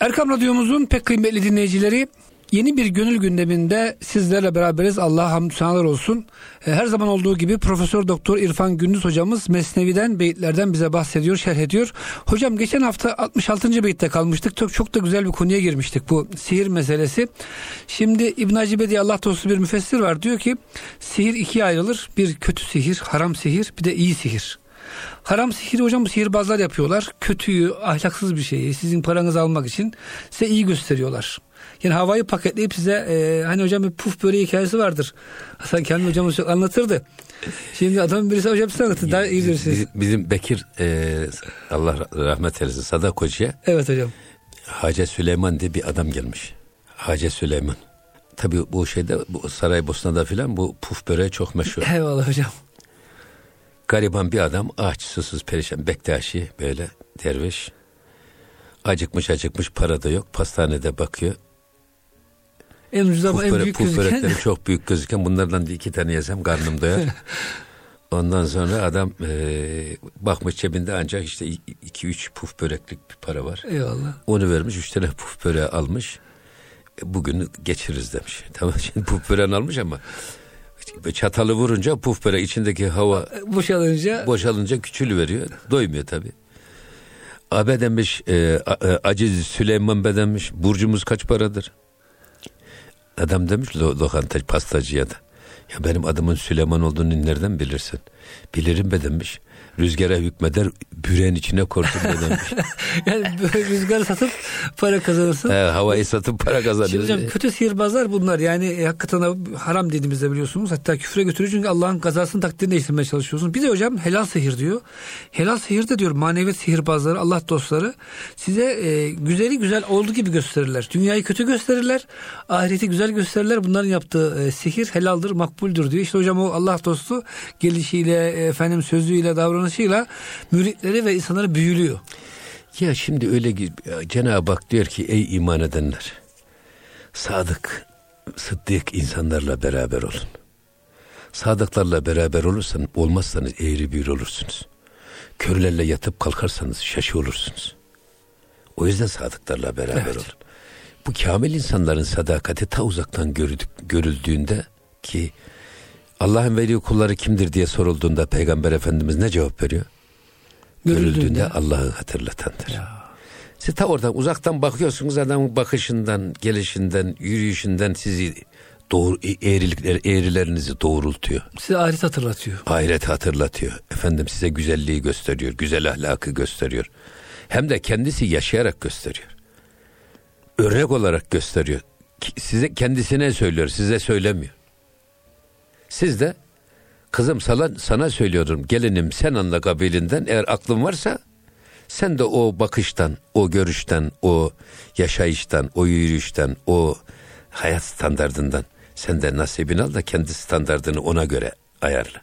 Erkam Radyomuzun pek kıymetli dinleyicileri Yeni bir gönül gündeminde sizlerle beraberiz. Allah'a hamd sanalar olsun. E, her zaman olduğu gibi Profesör Doktor İrfan Gündüz hocamız Mesnevi'den, beyitlerden bize bahsediyor, şerh ediyor. Hocam geçen hafta 66. beyitte kalmıştık. Çok çok da güzel bir konuya girmiştik bu sihir meselesi. Şimdi İbn Hacibe diye Allah dostu bir müfessir var. Diyor ki sihir ikiye ayrılır. Bir kötü sihir, haram sihir, bir de iyi sihir. Haram sihir hocam bu sihirbazlar yapıyorlar. Kötüyü, ahlaksız bir şeyi sizin paranızı almak için size iyi gösteriyorlar. Yani havayı paketleyip size e, hani hocam bir puf böreği hikayesi vardır. Hasan kendi hocamız çok anlatırdı. Şimdi adamın birisi hocam size anlatır. Daha iyi bilirsiniz. Bizim, Bekir e, Allah rahmet eylesin Sadak Hoca'ya. Evet hocam. Hace Süleyman diye bir adam gelmiş. Hace Süleyman. Tabii bu şeyde bu Saraybosna'da filan bu puf böreği çok meşhur. Eyvallah hocam. Gariban bir adam aç susuz perişan bektaşi böyle derviş. Acıkmış acıkmış para da yok pastanede bakıyor. En ucuz ama en büyük puf gözüken. çok büyük gözüken bunlardan iki tane yesem karnım doyar. Ondan sonra adam e, bakmış cebinde ancak işte iki üç puf böreklik bir para var. Eyvallah. Onu vermiş üç tane puf böreği almış. E, bugünü geçiririz demiş. Tamam şimdi puf böreğini almış ama çatalı vurunca puf böreği içindeki hava boşalınca boşalınca küçülü veriyor. Doymuyor tabi. Abi demiş e, e, aciz Süleyman Bey demiş burcumuz kaç paradır? Adam demiş lo, lokanta pastacıya da. Ya benim adımın Süleyman olduğunu nereden bilirsin? Bilirim be demiş rüzgara hükmeder büren içine korkun demiş. yani rüzgarı satıp para kazanırsın. He, havayı satıp para kazanıyorsun. Şimdi hocam kötü sihirbazlar bunlar yani e, hakikaten haram dediğimizde biliyorsunuz hatta küfre götürüyor çünkü Allah'ın kazasını takdirini değiştirmeye çalışıyorsunuz. Bir de hocam helal sihir diyor. Helal sihir de diyor maneviyat sihirbazları Allah dostları size e, güzeli güzel olduğu gibi gösterirler. Dünyayı kötü gösterirler. Ahireti güzel gösterirler. Bunların yaptığı e, sihir helaldir, makbuldür diyor. İşte hocam o Allah dostu gelişiyle, e, efendim sözüyle, davranışıyla davranışıyla müritleri ve insanları büyülüyor. Ya şimdi öyle Cenab-ı Hak diyor ki ey iman edenler sadık, sıddık insanlarla beraber olun. Sadıklarla beraber olursan olmazsanız eğri bir olursunuz. Körlerle yatıp kalkarsanız şaşı olursunuz. O yüzden sadıklarla beraber evet. olun. Bu kamil insanların sadakati ta uzaktan görüldük, görüldüğünde ki Allah'ın veli kulları kimdir diye sorulduğunda Peygamber Efendimiz ne cevap veriyor? Görüldüğünde Allah'ı hatırlatandır. Ya. Siz ta oradan uzaktan bakıyorsunuz adamın bakışından, gelişinden, yürüyüşünden sizi doğru eğrilikler, eğrilerinizi doğrultuyor. Size ahiret hatırlatıyor. Ahiret hatırlatıyor. Efendim size güzelliği gösteriyor, güzel ahlakı gösteriyor. Hem de kendisi yaşayarak gösteriyor. Örnek olarak gösteriyor. Size kendisine söylüyor, size söylemiyor. Siz de kızım sana, sana söylüyorum gelinim sen anla kabilinden eğer aklın varsa sen de o bakıştan, o görüşten, o yaşayıştan, o yürüyüşten, o hayat standardından sen de nasibini al da kendi standardını ona göre ayarla.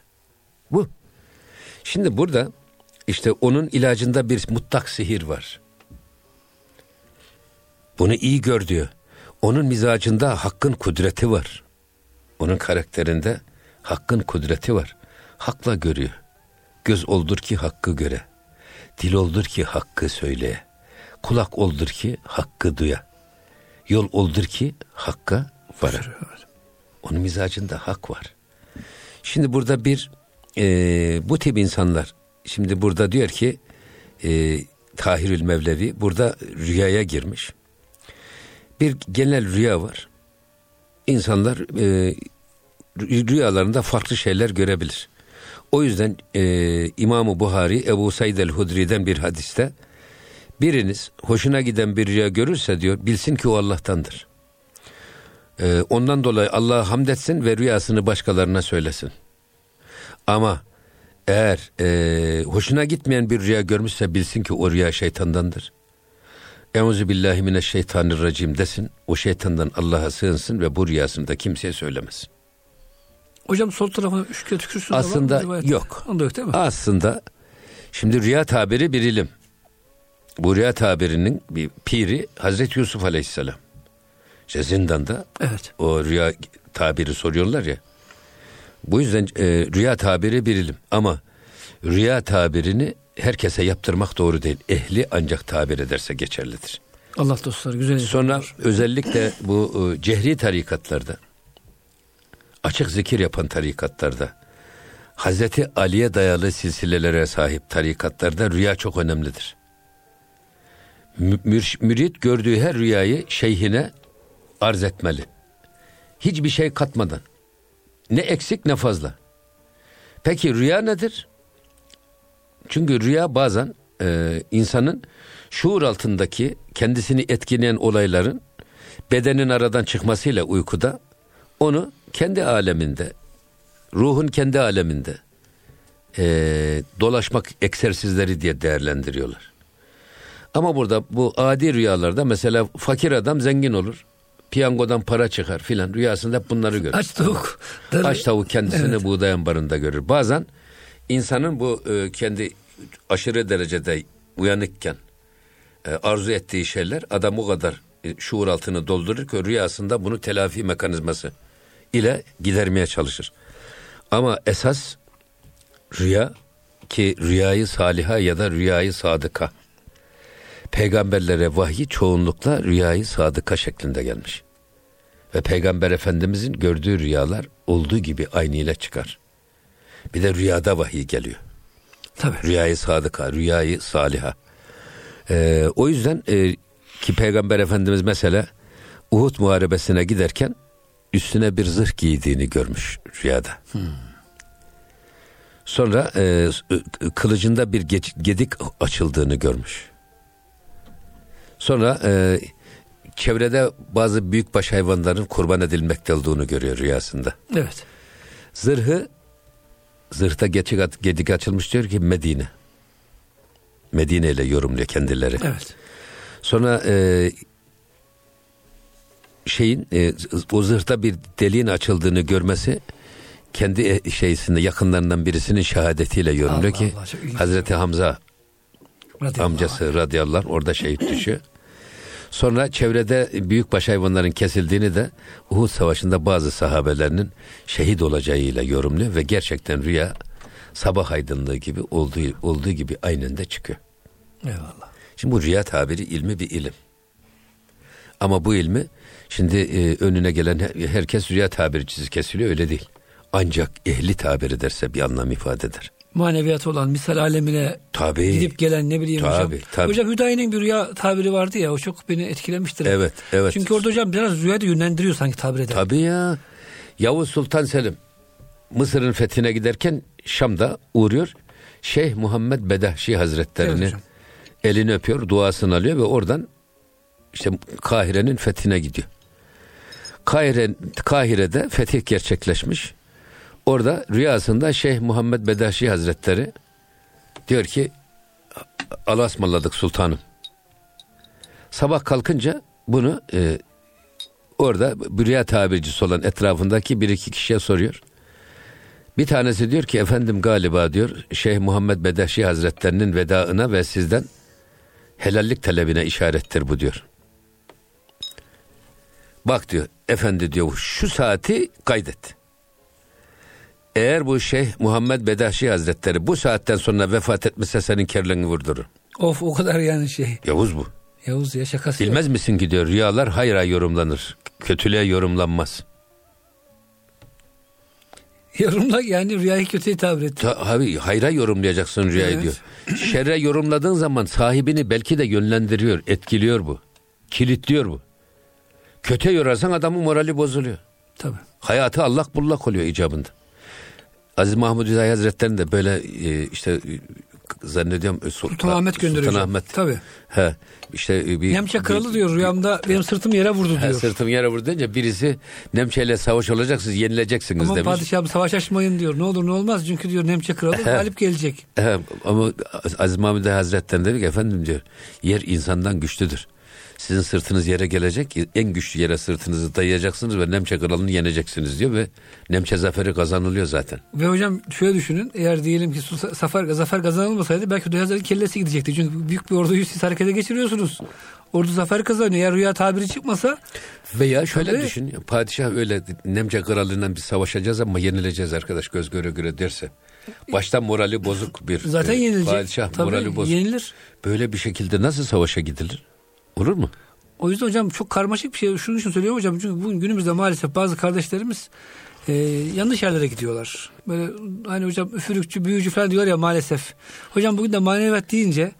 Bu. Şimdi burada işte onun ilacında bir mutlak sihir var. Bunu iyi gör diyor. Onun mizacında hakkın kudreti var. Onun karakterinde Hakkın kudreti var. Hakla görüyor. Göz oldur ki hakkı göre. Dil oldur ki hakkı söyleye. Kulak oldur ki hakkı duya. Yol oldur ki hakka vara. Onun mizacında hak var. Şimdi burada bir e, bu tip insanlar şimdi burada diyor ki e, Tahirül Mevlevi burada rüyaya girmiş. Bir genel rüya var. İnsanlar e, rüyalarında farklı şeyler görebilir. O yüzden e, İmam-ı Buhari Ebu Said el-Hudri'den bir hadiste biriniz hoşuna giden bir rüya görürse diyor bilsin ki o Allah'tandır. E, ondan dolayı Allah'a hamd etsin ve rüyasını başkalarına söylesin. Ama eğer e, hoşuna gitmeyen bir rüya görmüşse bilsin ki o rüya şeytandandır. Euzu billahi mineşşeytanirracim desin. O şeytandan Allah'a sığınsın ve bu rüyasını da kimseye söylemesin. Hocam sol tarafa üç kere tükürsün. Aslında yok. Onda yok değil mi? Aslında şimdi rüya tabiri bir ilim. Bu rüya tabirinin bir piri Hazreti Yusuf Aleyhisselam. İşte zindanda evet. o rüya tabiri soruyorlar ya. Bu yüzden e, rüya tabiri bir ilim. Ama rüya tabirini herkese yaptırmak doğru değil. Ehli ancak tabir ederse geçerlidir. Allah dostları güzel. Sonra özellikle bu e, cehri tarikatlarda açık zikir yapan tarikatlarda Hazreti Ali'ye dayalı silsilelere sahip tarikatlarda rüya çok önemlidir. Mür, mürit gördüğü her rüyayı şeyhine arz etmeli. Hiçbir şey katmadan. Ne eksik ne fazla. Peki rüya nedir? Çünkü rüya bazen e, insanın şuur altındaki kendisini etkileyen olayların bedenin aradan çıkmasıyla uykuda onu kendi aleminde, ruhun kendi aleminde e, dolaşmak egzersizleri diye değerlendiriyorlar. Ama burada bu adi rüyalarda mesela fakir adam zengin olur. Piyangodan para çıkar filan rüyasında hep bunları görür. Aç tavuk. Aç tavuk kendisini evet. buğday ambarında görür. Bazen insanın bu e, kendi aşırı derecede uyanıkken e, arzu ettiği şeyler adam o kadar e, şuur altını doldurur ki rüyasında bunu telafi mekanizması ile gidermeye çalışır. Ama esas rüya ki rüyayı saliha ya da rüyayı sadıka. Peygamberlere vahyi çoğunlukla rüyayı sadıka şeklinde gelmiş. Ve Peygamber Efendimizin gördüğü rüyalar olduğu gibi aynı ile çıkar. Bir de rüyada vahiy geliyor. Tabii. Rüyayı sadıka, rüyayı saliha. Ee, o yüzden e, ki Peygamber Efendimiz mesela Uhud muharebesine giderken üstüne bir zırh giydiğini görmüş rüyada. Hmm. Sonra e, kılıcında bir gedik açıldığını görmüş. Sonra e, çevrede bazı büyükbaş hayvanların kurban edilmekte olduğunu görüyor rüyasında. Evet. Zırhı zırhta gedik, gedik açılmış diyor ki Medine. Medine ile yorumluyor kendileri. Evet. Sonra e, şeyin e, o zırhta bir deliğin açıldığını görmesi kendi e, şeysinde yakınlarından birisinin şehadetiyle yorumluyor ki Allah, Hazreti Hamza radiyallahu amcası anh. radıyallahu anh, orada şehit düşüyor. Sonra çevrede büyük baş hayvanların kesildiğini de Uhud Savaşı'nda bazı sahabelerinin şehit olacağıyla yorumluyor ve gerçekten rüya sabah aydınlığı gibi olduğu olduğu gibi aynen de çıkıyor. Eyvallah. Şimdi bu rüya tabiri ilmi bir ilim. Ama bu ilmi şimdi e, önüne gelen herkes rüya tabircisi kesiliyor öyle değil. Ancak ehli tabir ederse bir anlam ifade eder. Maneviyat olan misal alemine tabii, gidip gelen ne bileyim tabii, hocam. Tabii. Hocam Hüdayi'nin bir rüya tabiri vardı ya o çok beni etkilemiştir. Evet evet. Çünkü orada hocam biraz rüyayı da yönlendiriyor sanki tabir eder. Tabii ya. Yavuz Sultan Selim Mısır'ın fethine giderken Şam'da uğruyor. Şeyh Muhammed Bedahşi Hazretlerini evet elini öpüyor, duasını alıyor ve oradan işte Kahire'nin fethine gidiyor. Kahire, Kahire'de fetih gerçekleşmiş. Orada rüyasında Şeyh Muhammed Bedaşi Hazretleri diyor ki Allah'a ısmarladık sultanım. Sabah kalkınca bunu e, orada rüya tabircisi olan etrafındaki bir iki kişiye soruyor. Bir tanesi diyor ki efendim galiba diyor Şeyh Muhammed Bedaşi Hazretlerinin vedaına ve sizden helallik talebine işarettir bu diyor. Bak diyor efendi diyor şu saati kaydet. Eğer bu Şeyh Muhammed Bedaşi Hazretleri bu saatten sonra vefat etmişse senin kerleni vurdurur. Of o kadar yani şey. Yavuz bu. Yavuz ya şakası Bilmez yok. misin ki diyor rüyalar hayra yorumlanır. Kötülüğe yorumlanmaz. Yorumla yani rüyayı kötüye tabir et. Ta, abi hayra yorumlayacaksın rüyayı evet. diyor. Şerre yorumladığın zaman sahibini belki de yönlendiriyor, etkiliyor bu. Kilitliyor bu. Kötü yorarsan adamın morali bozuluyor. Tabii. Hayatı allak bullak oluyor icabında. Aziz Mahmud Hüdayi Hazretleri'nin de böyle e, işte zannediyorum e, Sultan, Sultan Ahmet gönderiyor. Sultan Ahmet. Tabii. He, işte e, bir Nemçe kralı bir, diyor rüyamda benim sırtım yere vurdu diyor. He, sırtım yere vurdu deyince birisi Nemçe ile savaş olacaksınız yenileceksiniz ama demiş. Ama padişahım savaş açmayın diyor. Ne olur ne olmaz çünkü diyor Nemçe kralı galip gelecek. He, ama Aziz Mahmud Hazretleri'nin dedi ki efendim diyor yer insandan güçlüdür. Sizin sırtınız yere gelecek. En güçlü yere sırtınızı dayayacaksınız ve Nemçe kralını yeneceksiniz diyor ve Nemçe zaferi kazanılıyor zaten. Ve hocam şöyle düşünün. Eğer diyelim ki zafer, zafer kazanılmasaydı belki Hüdayi Hazretleri kellesi gidecekti. Çünkü büyük bir orduyu siz harekete geçiriyorsunuz. Ordu zafer kazanıyor. Eğer rüya tabiri çıkmasa veya şöyle tabii, düşün. Padişah öyle Nemçe kralından bir savaşacağız ama yenileceğiz arkadaş göz göre göre derse. Baştan morali bozuk bir Zaten e, yenilecek. Padişah Tabii, morali bozuk. Yenilir. Böyle bir şekilde nasıl savaşa gidilir? Olur mu? O yüzden hocam çok karmaşık bir şey. Şunun için söylüyorum hocam. Çünkü bugün günümüzde maalesef bazı kardeşlerimiz e, yanlış yerlere gidiyorlar. Böyle hani hocam üfürükçü, büyücü falan diyorlar ya maalesef. Hocam bugün de maneviyat deyince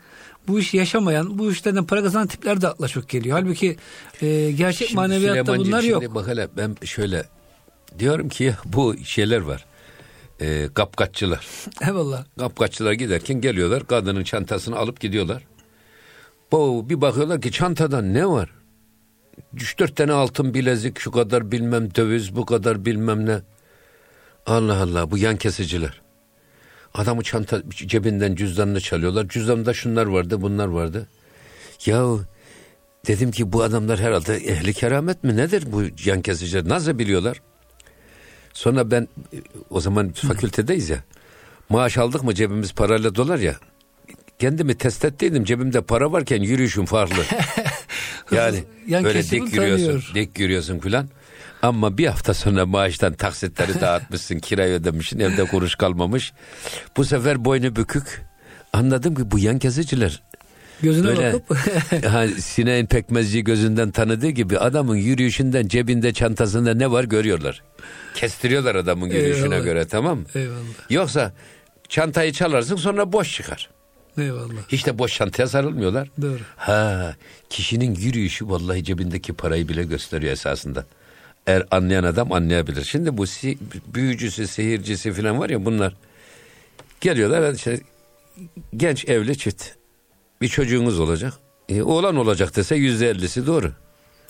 bu işi yaşamayan, bu işlerden para kazanan tipler de akla çok geliyor. Halbuki e, gerçek Şimdi maneviyatta bunlar yok. Şimdi bak hele ben şöyle diyorum ki bu şeyler var. E, kapkaççılar. Eyvallah. Kapkaççılar giderken geliyorlar kadının çantasını alıp gidiyorlar. Bu bir bakıyorlar ki çantada ne var? 3-4 tane altın bilezik, şu kadar bilmem döviz, bu kadar bilmem ne. Allah Allah bu yan kesiciler. Adamı çanta cebinden cüzdanını çalıyorlar. Cüzdanında şunlar vardı, bunlar vardı. Ya dedim ki bu adamlar herhalde ehli keramet mi nedir bu yan kesiciler? Nasıl biliyorlar? Sonra ben o zaman fakültedeyiz ya. Maaş aldık mı cebimiz parayla dolar ya. Kendimi test ettiydim cebimde para varken yürüyüşüm farklı. yani Yan böyle dik yürüyorsun, tanıyor. dik yürüyorsun filan. Ama bir hafta sonra maaştan taksitleri dağıtmışsın, kirayı ödemişsin, evde kuruş kalmamış. Bu sefer boynu bükük. Anladım ki bu yan kesiciler Gözüne Böyle bakıp ha, sineğin pekmezciyi gözünden tanıdığı gibi adamın yürüyüşünden cebinde çantasında ne var görüyorlar. Kestiriyorlar adamın yürüyüşüne Eyvallah. göre tamam mı? Eyvallah. Yoksa çantayı çalarsın sonra boş çıkar. Eyvallah. Hiç de boş çantaya sarılmıyorlar. Doğru. Ha, kişinin yürüyüşü vallahi cebindeki parayı bile gösteriyor esasında. Eğer anlayan adam anlayabilir. Şimdi bu si- büyücüsü, sihircisi falan var ya bunlar geliyorlar işte genç evli çift. Bir çocuğunuz olacak. E, oğlan olacak dese yüzde ellisi doğru.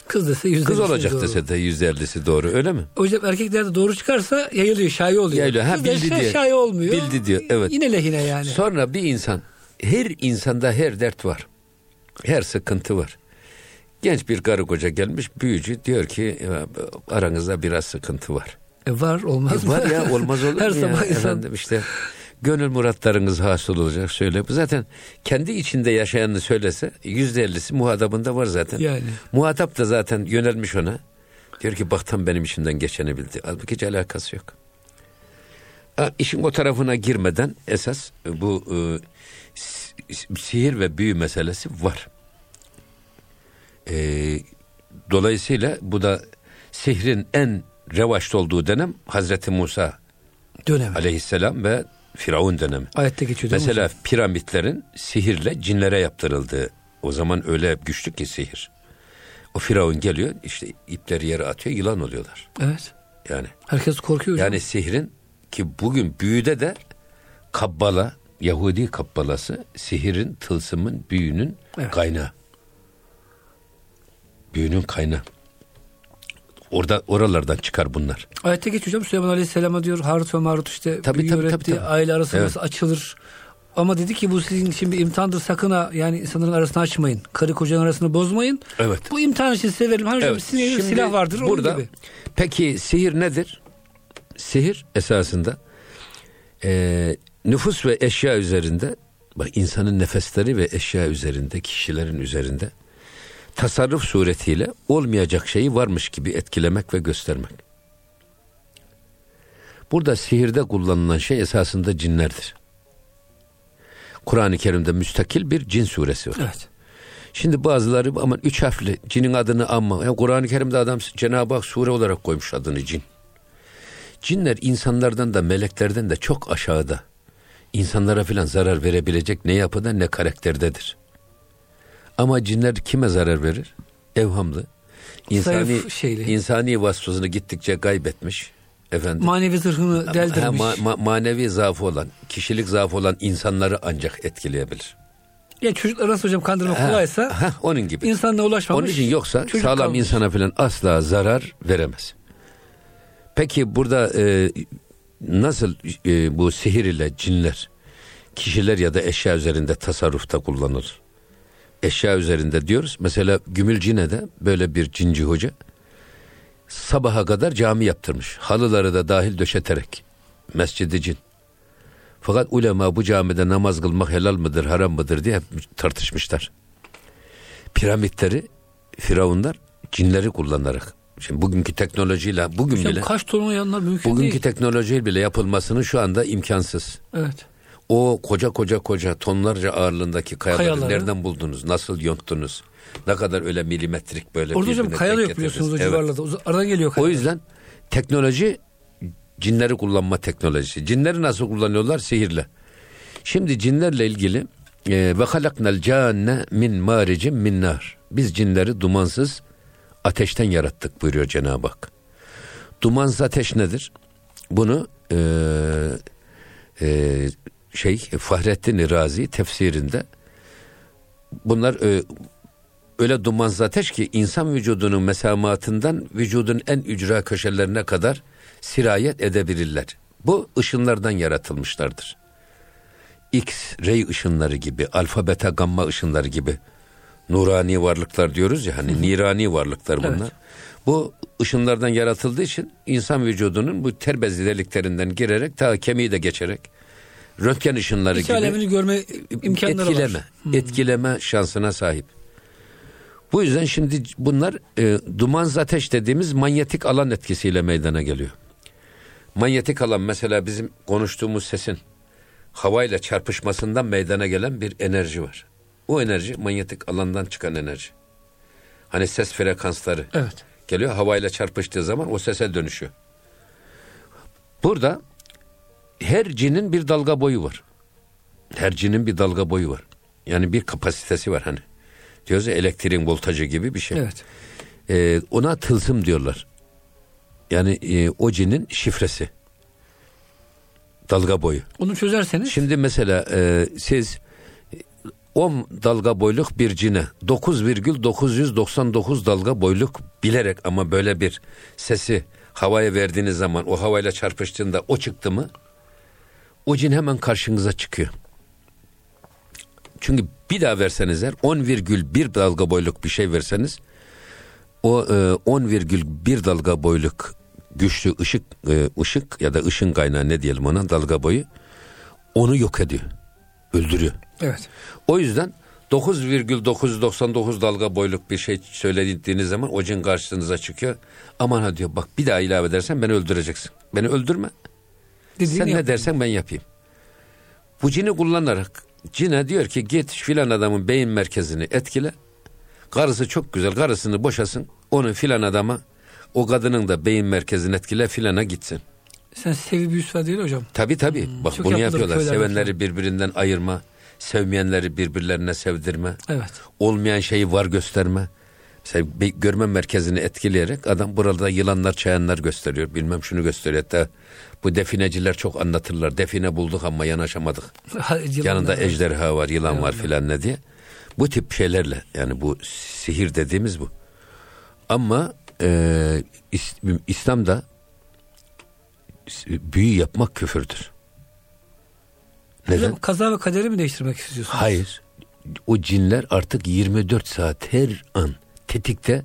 Kız dese yüzde Kız olacak doğru. dese de yüzde ellisi doğru öyle mi? Hocam erkekler de doğru çıkarsa yayılıyor, şayi oluyor. Yayılıyor. Ha, Kız bildi diye. Şayi olmuyor. Bildi diyor, evet. Yine lehine yani. Sonra bir insan her insanda her dert var. Her sıkıntı var. Genç bir karı koca gelmiş büyücü diyor ki "Ya, aranızda biraz sıkıntı var. E var olmaz E, mı? var ya olmaz olur Her mu ya insan efendim işte gönül muratlarınız hasıl olacak söyle. Zaten kendi içinde yaşayanını söylese yüzde ellisi muhatabında var zaten. Yani. Muhatap da zaten yönelmiş ona. Diyor ki bak tam benim içimden geçeni bildi. Halbuki hiç alakası yok. İşin o tarafına girmeden esas bu e, sihir ve büyü meselesi var. E, dolayısıyla bu da sihrin en revaçta olduğu dönem Hazreti Musa dönemi. aleyhisselam ve Firavun dönemi. Ayette geçiyor Mesela hocam? piramitlerin sihirle cinlere yaptırıldığı o zaman öyle güçlü ki sihir. O Firavun geliyor işte ipleri yere atıyor yılan oluyorlar. Evet. Yani Herkes korkuyor hocam. yani sihrin ki bugün büyüde de kabbala Yahudi kabbalası sihirin, tılsımın, büyünün Evet. kaynağı. Büyünün kaynağı. Orada oralardan çıkar bunlar. Ayette geçiyor hocam Süleyman Aleyhisselam'a diyor Harut ve Marut işte Tabii, büyü tabii, öğretti, tabii, tabii. aile arası Evet. açılır. Ama dedi ki bu sizin için bir imtihandır sakın ha yani insanların arasını açmayın. Karı kocanın arasını bozmayın. Evet. Bu imtihan için size verelim. Hani hocam Evet, sizin silah vardır onun burada, gibi. Peki sihir nedir? Sihir esasında eee, nüfus ve eşya üzerinde bak insanın nefesleri ve eşya üzerinde kişilerin üzerinde tasarruf suretiyle olmayacak şeyi varmış gibi etkilemek ve göstermek. Burada sihirde kullanılan şey esasında cinlerdir. Kur'an-ı Kerim'de müstakil bir cin suresi var. Evet. Şimdi bazıları aman üç harfli cinin adını anma. Ya Kur'an-ı Kerim'de adam Cenab-ı Hak sure olarak koymuş adını cin. Cinler insanlardan da meleklerden de çok aşağıda. İnsanlara filan zarar verebilecek ne yapıda ne karakterdedir. Ama cinler kime zarar verir? Evhamlı. İnsani, insani vasfını gittikçe kaybetmiş. Efendim. Manevi zırhını deldirmiş. ma- ma- manevi zaafı olan, kişilik zaafı olan insanları ancak etkileyebilir. ya çocuklar nasıl hocam kandırma Ha, kolaysa ha, onun gibi. insanla ulaşmamış. Onun için yoksa sağlam kalmış. insana falan asla zarar veremez. Peki burada e, nasıl e, bu sihir ile cinler kişiler ya da eşya üzerinde tasarrufta kullanılır? Eşya üzerinde diyoruz. Mesela Gümülcine'de böyle bir cinci hoca sabaha kadar cami yaptırmış. Halıları da dahil döşeterek. Mescidi cin. Fakat ulema bu camide namaz kılmak helal mıdır, haram mıdır diye tartışmışlar piramitleri firavunlar cinleri kullanarak şimdi bugünkü teknolojiyle bugün Hocam bile kaç ton yanlar mümkün bugünkü değil. teknolojiyle bile yapılmasının şu anda imkansız. Evet. O koca koca koca tonlarca ağırlığındaki kayaları Kayaları. nereden buldunuz? Nasıl yonttunuz? Ne kadar öyle milimetrik böyle. Orada hocam birbirine kaya da denk yok biliyorsunuz o. Evet. civarlarda. Aradan geliyor kaya. O yüzden teknoloji cinleri kullanma teknolojisi. Cinleri nasıl kullanıyorlar? Sihirle. Şimdi cinlerle ilgili e, ve halaknel canne min maricin min nar. Biz cinleri dumansız ateşten yarattık buyuruyor Cenab-ı Hak. Dumansız ateş nedir? Bunu e, e, şey Fahrettin Razi tefsirinde bunlar e, öyle dumansız ateş ki insan vücudunun mesamatından vücudun en ücra köşelerine kadar sirayet edebilirler. Bu ışınlardan yaratılmışlardır. X-ray ışınları gibi, alfa beta gamma ışınları gibi nurani varlıklar diyoruz ya hani nirani varlıklar bunlar. Evet. Bu ışınlardan yaratıldığı için insan vücudunun bu ter bezi deliklerinden girerek ta kemiği de geçerek röntgen ışınları İç gibi alemini görme imkanları etkileme, var. etkileme şansına sahip. Bu yüzden şimdi bunlar e, dumansız ateş dediğimiz manyetik alan etkisiyle meydana geliyor. Manyetik alan mesela bizim konuştuğumuz sesin havayla çarpışmasından meydana gelen bir enerji var. O enerji manyetik alandan çıkan enerji. Hani ses frekansları Evet. geliyor havayla çarpıştığı zaman o sese dönüşüyor. Burada her cinin bir dalga boyu var. Her cinin bir dalga boyu var. Yani bir kapasitesi var hani. Diyoruz ya elektriğin voltajı gibi bir şey. Evet. Ee, ona tılsım diyorlar. Yani e, o cinin şifresi. Dalga boyu. Onu çözerseniz Şimdi mesela e, siz 10 dalga boyluk bir cine 9,999 dalga boyluk bilerek ama böyle bir sesi havaya verdiğiniz zaman o havayla çarpıştığında o çıktı mı o cin hemen karşınıza çıkıyor. Çünkü bir daha verseniz eğer 10,1 dalga boyluk bir şey verseniz o e, 10,1 dalga boyluk güçlü ışık e, ışık ya da ışın kaynağı ne diyelim ona dalga boyu onu yok ediyor. Öldürüyor. Evet. O yüzden 9,999 dalga boyluk bir şey söylediğiniz zaman o cin karşınıza çıkıyor. Aman ha diyor bak bir daha ilave edersen beni öldüreceksin. Beni öldürme. Dediğini Sen ne dersen ben yapayım. Bu cini kullanarak cine diyor ki git filan adamın beyin merkezini etkile. Karısı çok güzel karısını boşasın. Onu filan adama o kadının da beyin merkezini etkile filana gitsin. Sen sevi büyüsü var değil hocam. Tabi tabi. Bak Hmm, çok bunu yapıyorlar. Sevenleri birbirinden ayırma. Sevmeyenleri birbirlerine sevdirme. Evet. Olmayan şeyi var gösterme. Mesela bir görme merkezini etkileyerek adam burada yılanlar çayanlar gösteriyor. Bilmem şunu gösteriyor. Hatta bu defineciler çok anlatırlar. Define bulduk ama yanaşamadık. Yanında ejderha var, yılan var filan ne diye. Bu tip şeylerle yani bu sihir dediğimiz bu. Ama e, İs- İslam'da büyü yapmak küfürdür. Neden? Hocam kaza ve kaderi mi değiştirmek istiyorsunuz? Hayır. O cinler artık 24 saat her an tetikte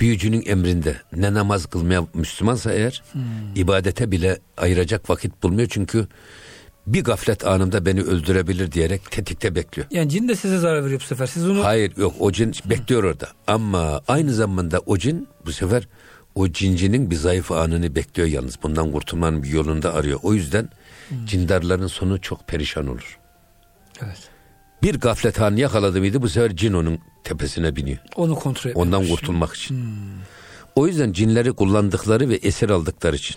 büyücünün emrinde. Ne namaz kılmaya Müslümansa eğer ibadete bile ayıracak vakit bulmuyor. Çünkü bir gaflet anımda beni öldürebilir diyerek tetikte bekliyor. Yani cin de size zarar veriyor bu sefer. Siz onu Hayır yok o cin bekliyor orada. Ama aynı zamanda o cin bu sefer o cincinin bir zayıf anını bekliyor yalnız. Bundan kurtulmanın bir yolunu da arıyor. O yüzden cindarların sonu çok perişan olur. evet. Bir gaflet anı yakaladı mıydı bu sefer cin onun tepesine biniyor. Onu kontrol etmek. Ondan kurtulmak için. O yüzden cinleri kullandıkları ve esir aldıkları için.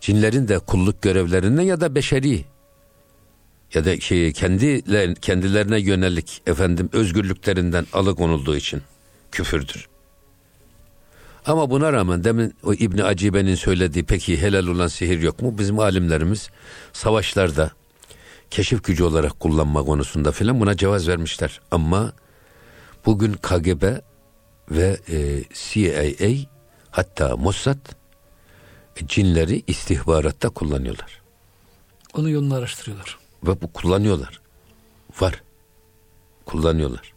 Cinlerin de kulluk görevlerinden ya da beşeri ya da şey kendiler, kendilerine yönelik efendim özgürlüklerinden alıkonulduğu için küfürdür. Ama buna rağmen demin o İbni Acibe'nin söylediği peki helal olan sihir yok mu? Bizim alimlerimiz savaşlarda keşif gücü olarak kullanma konusunda filan buna cevaz vermişler. Ama bugün KGB ve e, CIA hatta Mossad e, cinleri istihbaratta kullanıyorlar. Onun yolunu araştırıyorlar. Ve bu kullanıyorlar. Var. Kullanıyorlar.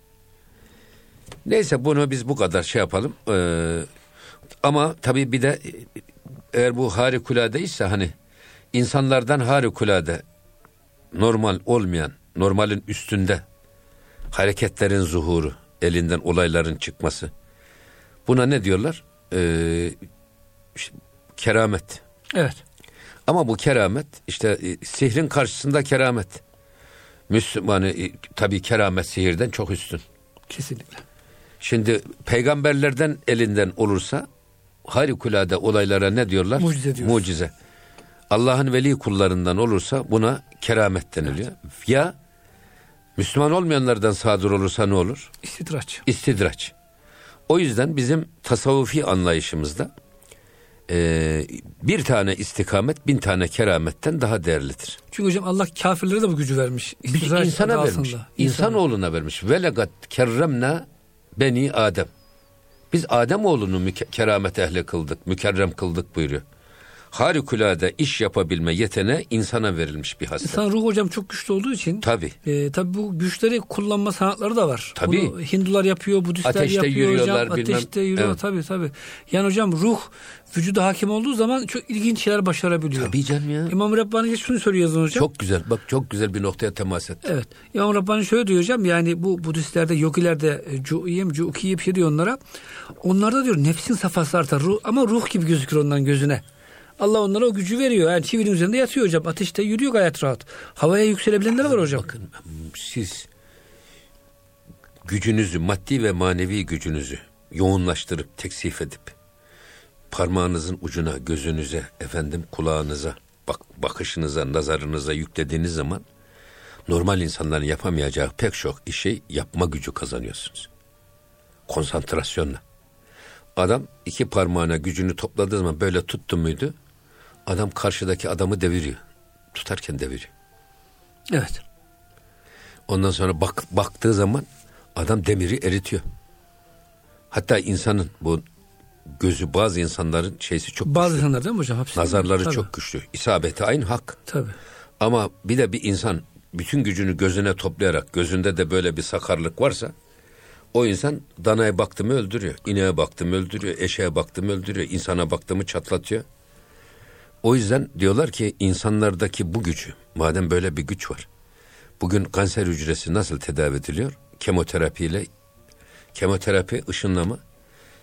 Neyse bunu biz bu kadar şey yapalım. Ee, ama tabii bir de e, eğer bu harikuladeyse hani insanlardan harikulade normal olmayan, normalin üstünde hareketlerin zuhuru, elinden olayların çıkması. Buna ne diyorlar? Ee, işte keramet. Evet. Ama bu keramet işte e, sihrin karşısında keramet. Müslümanı e, tabii keramet sihirden çok üstün. Kesinlikle. Şimdi peygamberlerden elinden olursa harikulade olaylara ne diyorlar? Mucize diyoruz. Mucize. Allah'ın veli kullarından olursa buna keramet deniliyor. Ya Müslüman olmayanlardan sadır olursa ne olur? İstidraç. İstidraç. O yüzden bizim tasavvufi anlayışımızda e, bir tane istikamet bin tane kerametten daha değerlidir. Çünkü hocam Allah kafirlere de bu gücü vermiş. Bir insana vermiş. altında. İnsanoğluna vermiş. Ve legat kerremna beni Adem. Biz Adem oğlunu keramet ehli kıldık, mükerrem kıldık buyuruyor. Harikulade iş yapabilme yeteneği insana verilmiş bir hasret. İnsan ruh hocam çok güçlü olduğu için Tabii. e, tabii bu güçleri kullanma sanatları da var. Bunu Hindular yapıyor, Budistler Ateşte yapıyor yürüyorlar, hocam. bilmem- Ateşte yürüyor Evet. tabii tabii. Yani hocam ruh vücuda hakim olduğu zaman çok ilginç şeyler başarabiliyor. Tabii canım ya. İmam Rabbani şunu söylüyor yazın hocam. Çok güzel. Bak çok güzel bir noktaya temas etti. Evet. İmam Rabbani şöyle diyor hocam yani bu Budistlerde, yogilerde e, cu'iyem, cu'kiye bir şey diyor onlara. Onlarda diyor nefsin safhası artar. Ruh, ama ruh gibi gözükür ondan gözüne. Allah onlara o gücü veriyor. Yani çivinin üzerinde yatıyor hocam. Ateşte yürüyor gayet rahat. Havaya yükselebilenler var hocam. Bakın siz gücünüzü, maddi ve manevi gücünüzü yoğunlaştırıp teksif edip parmağınızın ucuna, gözünüze, efendim kulağınıza, bak bakışınıza, nazarınıza yüklediğiniz zaman normal insanların yapamayacağı pek çok işi yapma gücü kazanıyorsunuz. Konsantrasyonla. Adam iki parmağına gücünü topladığı zaman böyle tuttu muydu? Adam karşıdaki adamı deviriyor. Tutarken deviriyor. Evet. Ondan sonra bak, baktığı zaman adam demiri eritiyor. Hatta insanın bu gözü bazı insanların şeysi çok Bazı güçlü. insanlar değil mi hocam? Hapsi Nazarları Tabii, çok güçlü. İsabeti aynı hak. Tabii. Ama bir de bir insan bütün gücünü gözüne toplayarak gözünde de böyle bir sakarlık varsa o insan danaya baktı mı öldürüyor. İneğe baktı mı öldürüyor. Eşeğe baktı mı öldürüyor. insana baktı mı çatlatıyor. O yüzden diyorlar ki insanlardaki bu gücü madem böyle bir güç var. Bugün kanser hücresi nasıl tedavi ediliyor? Kemoterapiyle kemoterapi ışınlama.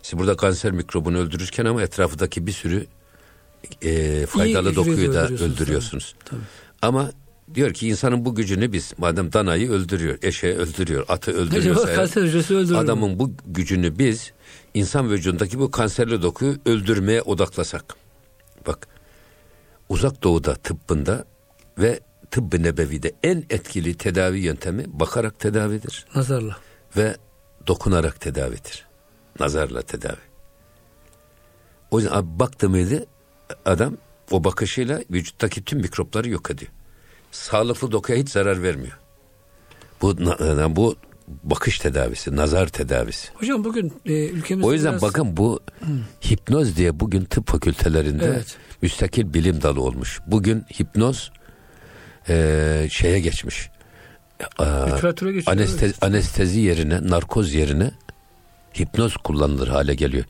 Siz burada kanser mikrobunu öldürürken ama etrafındaki bir sürü e, faydalı dokuyu da öldürüyorsunuz. Tabii. Ama diyor ki insanın bu gücünü biz madem danayı öldürüyor, eşeği öldürüyor, atı öldürüyorsa eğer, adamın bu gücünü biz insan vücudundaki bu kanserli dokuyu öldürmeye odaklasak. Bak uzak doğuda tıbbında ve tıbbı nebevide en etkili tedavi yöntemi bakarak tedavidir Nazarla. ve dokunarak tedavidir. Nazarla tedavi. O yüzden abi baktı mıydı adam o bakışıyla vücuttaki tüm mikropları yok ediyor. Sağlıklı dokuya hiç zarar vermiyor. Bu bu bakış tedavisi, nazar tedavisi. Hocam bugün e, ülkemizde O yüzden biraz- bakın bu hipnoz diye bugün tıp fakültelerinde Evet. müstakil bilim dalı olmuş. Bugün hipnoz eee, şeye geçmiş. Aa, Literatüre geçiyor, anestezi, evet. anestezi yerine, narkoz yerine hipnoz kullanılır hale geliyor.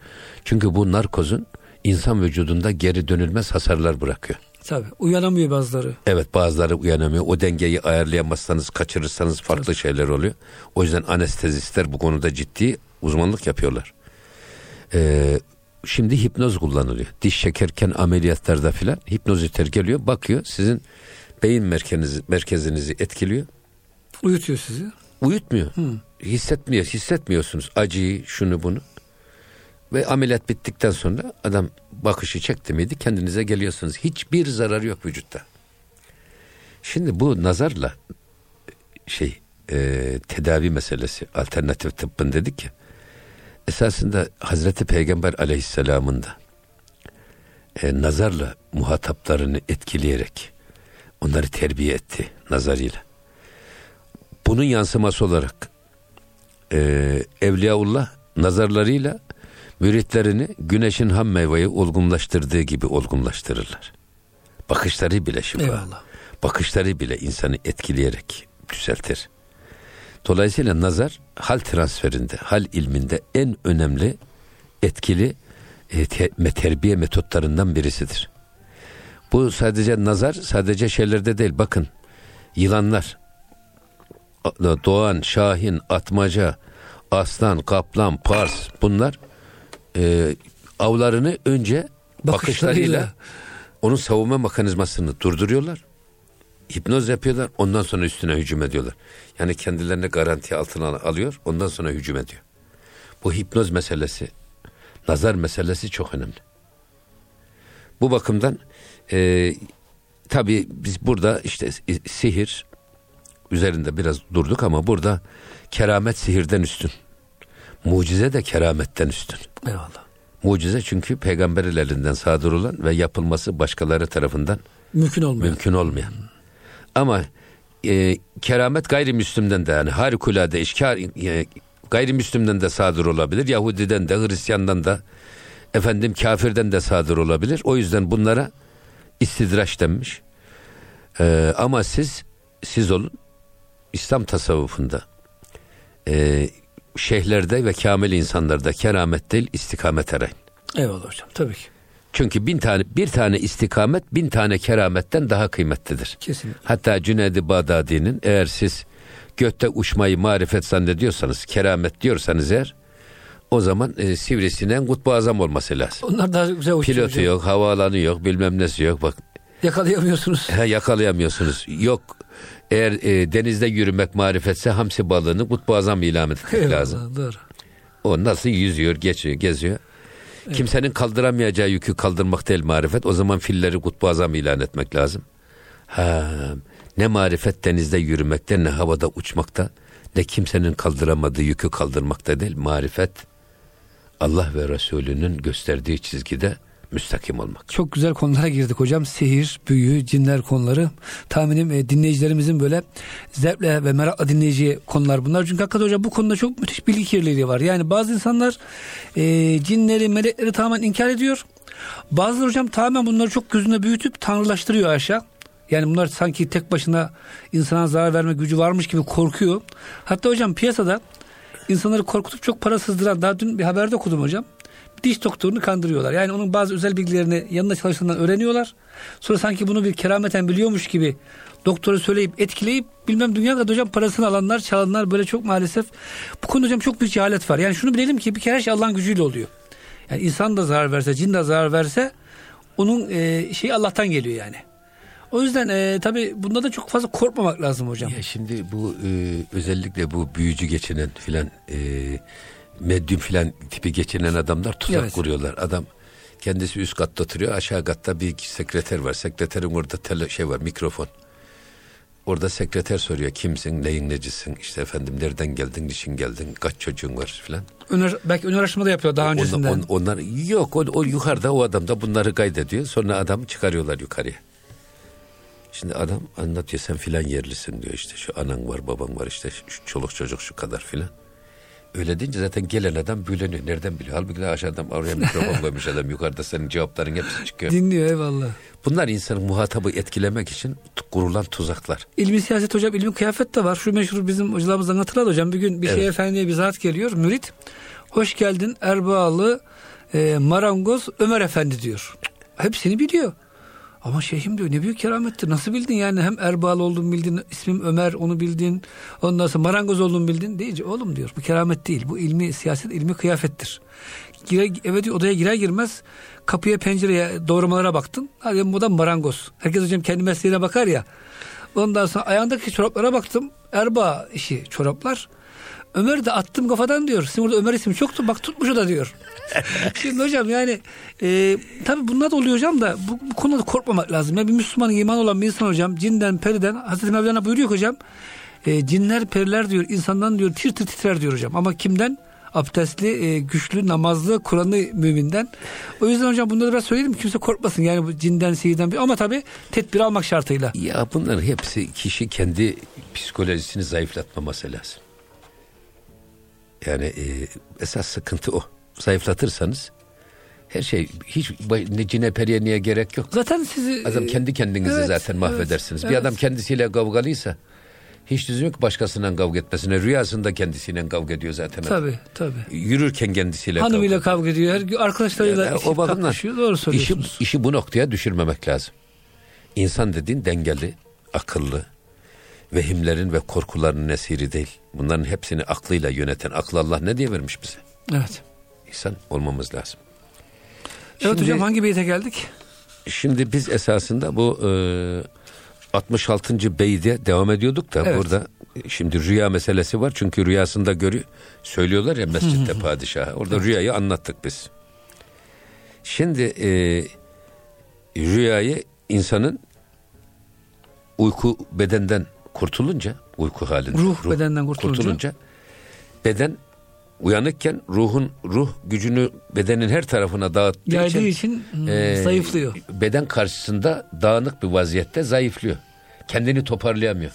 Çünkü bu narkozun insan vücudunda geri dönülmez hasarlar bırakıyor. Tabii. Uyanamıyor bazıları. Evet bazıları uyanamıyor. O dengeyi ayarlayamazsanız, kaçırırsanız farklı şeyler oluyor. O yüzden anestezistler bu konuda ciddi uzmanlık yapıyorlar. Ee, şimdi hipnoz kullanılıyor. Diş çekerken ameliyatlarda filan hipnoziter geliyor, bakıyor sizin beyin merkezinizi, merkezinizi etkiliyor. Uyutuyor sizi. Uyutmuyor. Hissetmiyor, hissetmiyorsunuz acıyı, şunu bunu. Ve ameliyat bittikten sonra adam bakışı çekti miydi kendinize geliyorsunuz. Hiçbir zararı yok vücutta. Şimdi bu nazarla şey e, tedavi meselesi alternatif tıbbın dedik ya esasında Hazreti Peygamber aleyhisselamın da e, nazarla muhataplarını etkileyerek onları terbiye etti nazarıyla. Bunun yansıması olarak e, Evliyaullah nazarlarıyla müritlerini güneşin ham meyveyi olgunlaştırdığı gibi olgunlaştırırlar. Bakışları bile şifa. Eyvallah. Bakışları bile insanı etkileyerek düzeltir. Dolayısıyla nazar hal transferinde, hal ilminde en önemli etkili e, terbiye metotlarından birisidir. Bu sadece nazar, sadece şeylerde değil. Bakın, yılanlar, doğan, şahin, atmaca, aslan, kaplan, pars bunlar e, avlarını önce bakışlarıyla, Bakışlarıyla. onun savunma mekanizmasını durduruyorlar. Hipnoz yapıyorlar. Ondan sonra üstüne hücum ediyorlar. Yani kendilerini garanti altına al- alıyor. Ondan sonra hücum ediyor. Bu hipnoz meselesi, nazar meselesi çok önemli. Bu bakımdan e, tabii biz burada işte sihir üzerinde biraz durduk ama burada keramet sihirden üstün. Mucize de kerametten üstün. Eyvallah. Mucize çünkü peygamberin elinden sadır olan ve yapılması başkaları tarafından mümkün olmayan. Mümkün olmayan. Ama e, keramet gayrimüslimden de yani harikulade işkar e, gayrimüslimden de sadır olabilir. Yahudiden de Hristiyandan da efendim kafirden de sadır olabilir. O yüzden bunlara istidraç denmiş. E, ama siz siz olun İslam tasavvufunda e, şeyhlerde ve kamil insanlarda keramet değil istikamet arayın. Eyvallah hocam tabii ki. Çünkü bin tane bir tane istikamet bin tane kerametten daha kıymetlidir. Kesinlikle. Hatta Cüneyd-i Bağdadi'nin eğer siz gökte uçmayı marifet zannediyorsanız, keramet diyorsanız eğer o zaman e, sivrisinden kutbu azam olması lazım. Onlar daha güzel uçuyor Pilotu hocam. yok, havaalanı yok, bilmem nesi yok. Bak Yakalayamıyorsunuz. he, yakalayamıyorsunuz. Yok eğer e, denizde yürümek marifetse hamsi balığını kutbu azam ilan etmek lazım. Doğru. O nasıl yüzüyor, geçiyor, geziyor. Kimsenin kaldıramayacağı yükü kaldırmak değil marifet. O zaman filleri kutbu azam ilan etmek lazım. Ha, ne marifet denizde yürümekte, ne havada uçmakta, ne kimsenin kaldıramadığı yükü kaldırmakta değil. Marifet Allah ve Resulünün gösterdiği çizgide müstakim olmak. Çok güzel konulara girdik hocam. Sihir, büyü, cinler konuları. Tahminim e, dinleyicilerimizin böyle zevkle ve merakla dinleyeceği konular bunlar. Çünkü hakikaten hocam bu konuda çok müthiş bilgi kirliliği var. Yani bazı insanlar e, cinleri, melekleri tamamen inkar ediyor. Bazıları hocam tamamen bunları çok gözünde büyütüp tanrılaştırıyor aşağı. Yani bunlar sanki tek başına insana zarar verme gücü varmış gibi korkuyor. Hatta hocam piyasada insanları korkutup çok para sızdıran daha dün bir haberde okudum hocam. Diş doktorunu kandırıyorlar. Yani onun bazı özel bilgilerini yanında çalışandan öğreniyorlar. Sonra sanki bunu bir kerameten biliyormuş gibi doktora söyleyip etkileyip bilmem dünya kadar hocam parasını alanlar çalanlar böyle çok maalesef bu konuda hocam çok büyük cehalet var. Yani şunu bilelim ki bir kere her şey Allah'ın gücüyle oluyor. Yani insan da zarar verse cin de zarar verse onun e, şeyi Allah'tan geliyor yani. O yüzden e, tabi bunda da çok fazla korkmamak lazım hocam. Ya şimdi bu e, özellikle bu büyücü geçinen filan e, medyum filan tipi geçinen adamlar tuzak Evet. kuruyorlar. Adam kendisi üst katta oturuyor. Aşağı katta bir sekreter var. Sekreterin orada tele, şey var mikrofon. Orada sekreter soruyor kimsin, neyin necisin, işte efendim nereden geldin, niçin geldin, kaç çocuğun var filan. Öner, belki ön araştırma da yapıyor daha öncesinden. On- on- onlar yok o, o yukarıda o adam da bunları kaydediyor. Sonra adamı çıkarıyorlar yukarıya. Şimdi adam anlatıyor sen filan yerlisin diyor işte şu anan var baban var işte şu çoluk çocuk şu kadar filan. Öyle deyince zaten gelen adam büyüleniyor. Nereden biliyor? Halbuki de aşağıdan oraya mikrofon koymuş adam. Yukarıda senin cevapların hepsi çıkıyor. Dinliyor eyvallah. Bunlar insanın muhatabı etkilemek için kurulan tuzaklar. İlmi siyaset hocam, ilmi kıyafet de var. Şu meşhur bizim hocalarımızdan hatırladı hocam. Bir gün bir Evet. şey efendiye bir zat geliyor. Mürit, hoş geldin Erbağlı e, marangoz Ömer Efendi diyor. Hepsini biliyor. Ama şeyhim diyor ne büyük keramettir. Nasıl bildin yani hem Erbağlı olduğumu bildin, ismim Ömer onu bildin. Ondan sonra marangoz olduğumu bildin. Deyince oğlum diyor bu keramet değil. Bu ilmi siyaset, ilmi kıyafettir. Gire, eve diyor, odaya girer girmez kapıya pencereye doğramalara baktın. Hadi bu da marangoz. Herkes hocam kendi mesleğine bakar ya. Ondan sonra ayağındaki çoraplara baktım. Erbaa işi çoraplar. Ömer de attım kafadan diyor. Sizin orada Ömer ismi çoktu bak tutmuş o da diyor. Şimdi hocam yani e, tabi bunlar da oluyor hocam da bu, bu konuda da korkmamak lazım. Yani bir Müslümanın iman olan bir insan hocam cinden periden Hazreti Mevlana buyuruyor hocam e, cinler periler diyor insandan diyor tir tir titrer diyor hocam ama kimden? Abdestli, e, güçlü, namazlı, Kur'anlı müminden. O yüzden hocam bunları biraz söyleyelim ki kimse korkmasın. Yani bu cinden, sihirden. Ama tabi tedbir almak şartıyla. Ya bunların hepsi kişi kendi psikolojisini zayıflatmaması lazım. Yani e, esas sıkıntı o. Zayıflatırsanız her şey hiç ne cine periye niye gerek yok. Zaten sizi... Adam kendi kendinizi Evet, zaten mahvedersiniz. evet, bir adam evet. kendisiyle kendisiyle kavgalıysa hiç lüzum yok başkasından kavga etmesine. Rüyasında kendisiyle kavga ediyor zaten. adam. Tabi tabi. Yürürken kendisiyle Hanımıyla kavga kavga ediyor. Her arkadaşlarıyla Yani işi o bakımdan. Doğru işi, söylüyorsunuz. işi bu noktaya düşürmemek lazım. İnsan dediğin dengeli, akıllı, vehimlerin ve korkuların esiri değil. Bunların hepsini aklıyla yöneten, aklı Allah ne diye vermiş bize? Evet. İnsan olmamız lazım. Evet Şimdi- hocam hangi beyte geldik? Şimdi biz esasında bu e, 66. beyde devam ediyorduk da Evet. burada şimdi rüya meselesi var çünkü rüyasında görüyor. Söylüyorlar ya mescitte padişaha. Orada rüyayı anlattık biz. Şimdi e, rüyayı insanın uyku bedenden kurtulunca uyku halinde Ruh bedenden kurtulunca. beden uyanıkken ruhun ruh gücünü bedenin her tarafına dağıttığı Yaydığı için, için hmm, e, zayıflıyor. Beden karşısında dağınık bir vaziyette zayıflıyor. Kendini toparlayamıyor.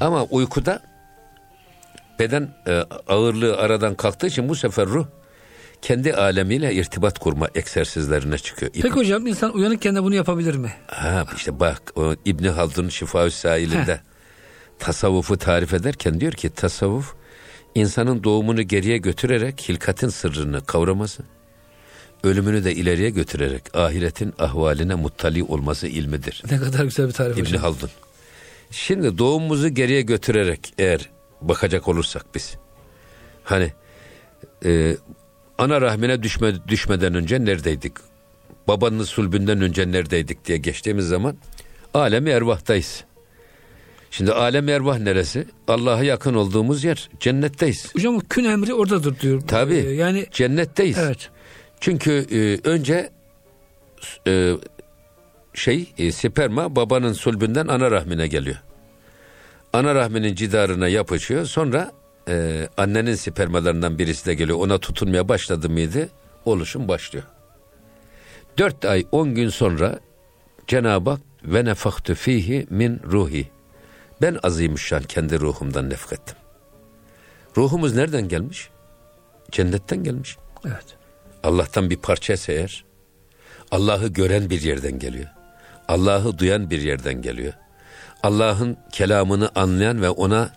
Ama uykuda beden e, ağırlığı aradan kalktığı için bu sefer ruh kendi alemiyle irtibat kurma egzersizlerine çıkıyor. Peki hocam insan uyanıkken de bunu yapabilir mi? Ha işte bak o İbni Haldun Şifa Sailinde tasavvufu tarif ederken diyor ki tasavvuf insanın doğumunu geriye götürerek hilkatin sırrını kavraması, ölümünü de ileriye götürerek ahiretin ahvaline muttali olması ilmidir. Ne kadar güzel bir tarif İbni hocam. Haldun. Şimdi doğumumuzu geriye götürerek eğer bakacak olursak biz hani e, ana rahmine düşme, düşmeden önce neredeydik? Babanın sulbünden önce neredeydik diye geçtiğimiz zaman alemi ervahtayız. Şimdi alem ervah neresi? Allah'a yakın olduğumuz yer. Cennetteyiz. Hocam kün emri oradadır diyor. Tabii. Ee, yani Cennetteyiz. evet. Çünkü e, önce e, şey e, sperma babanın sulbünden ana rahmine geliyor. Ana rahminin cidarına yapışıyor. Sonra e, annenin spermalarından birisi de geliyor. Ona tutunmaya başladı mıydı? Oluşum başlıyor. Dört ay on gün sonra Cenab-ı Hak ve nefaktu fihi min ruhi. Ben azimüşşan kendi ruhumdan nefkettim. Ruhumuz nereden gelmiş? Cennetten gelmiş. Evet. Allah'tan bir parça eğer Allah'ı gören bir yerden geliyor. Allah'ı duyan bir yerden geliyor. Allah'ın kelamını anlayan ve ona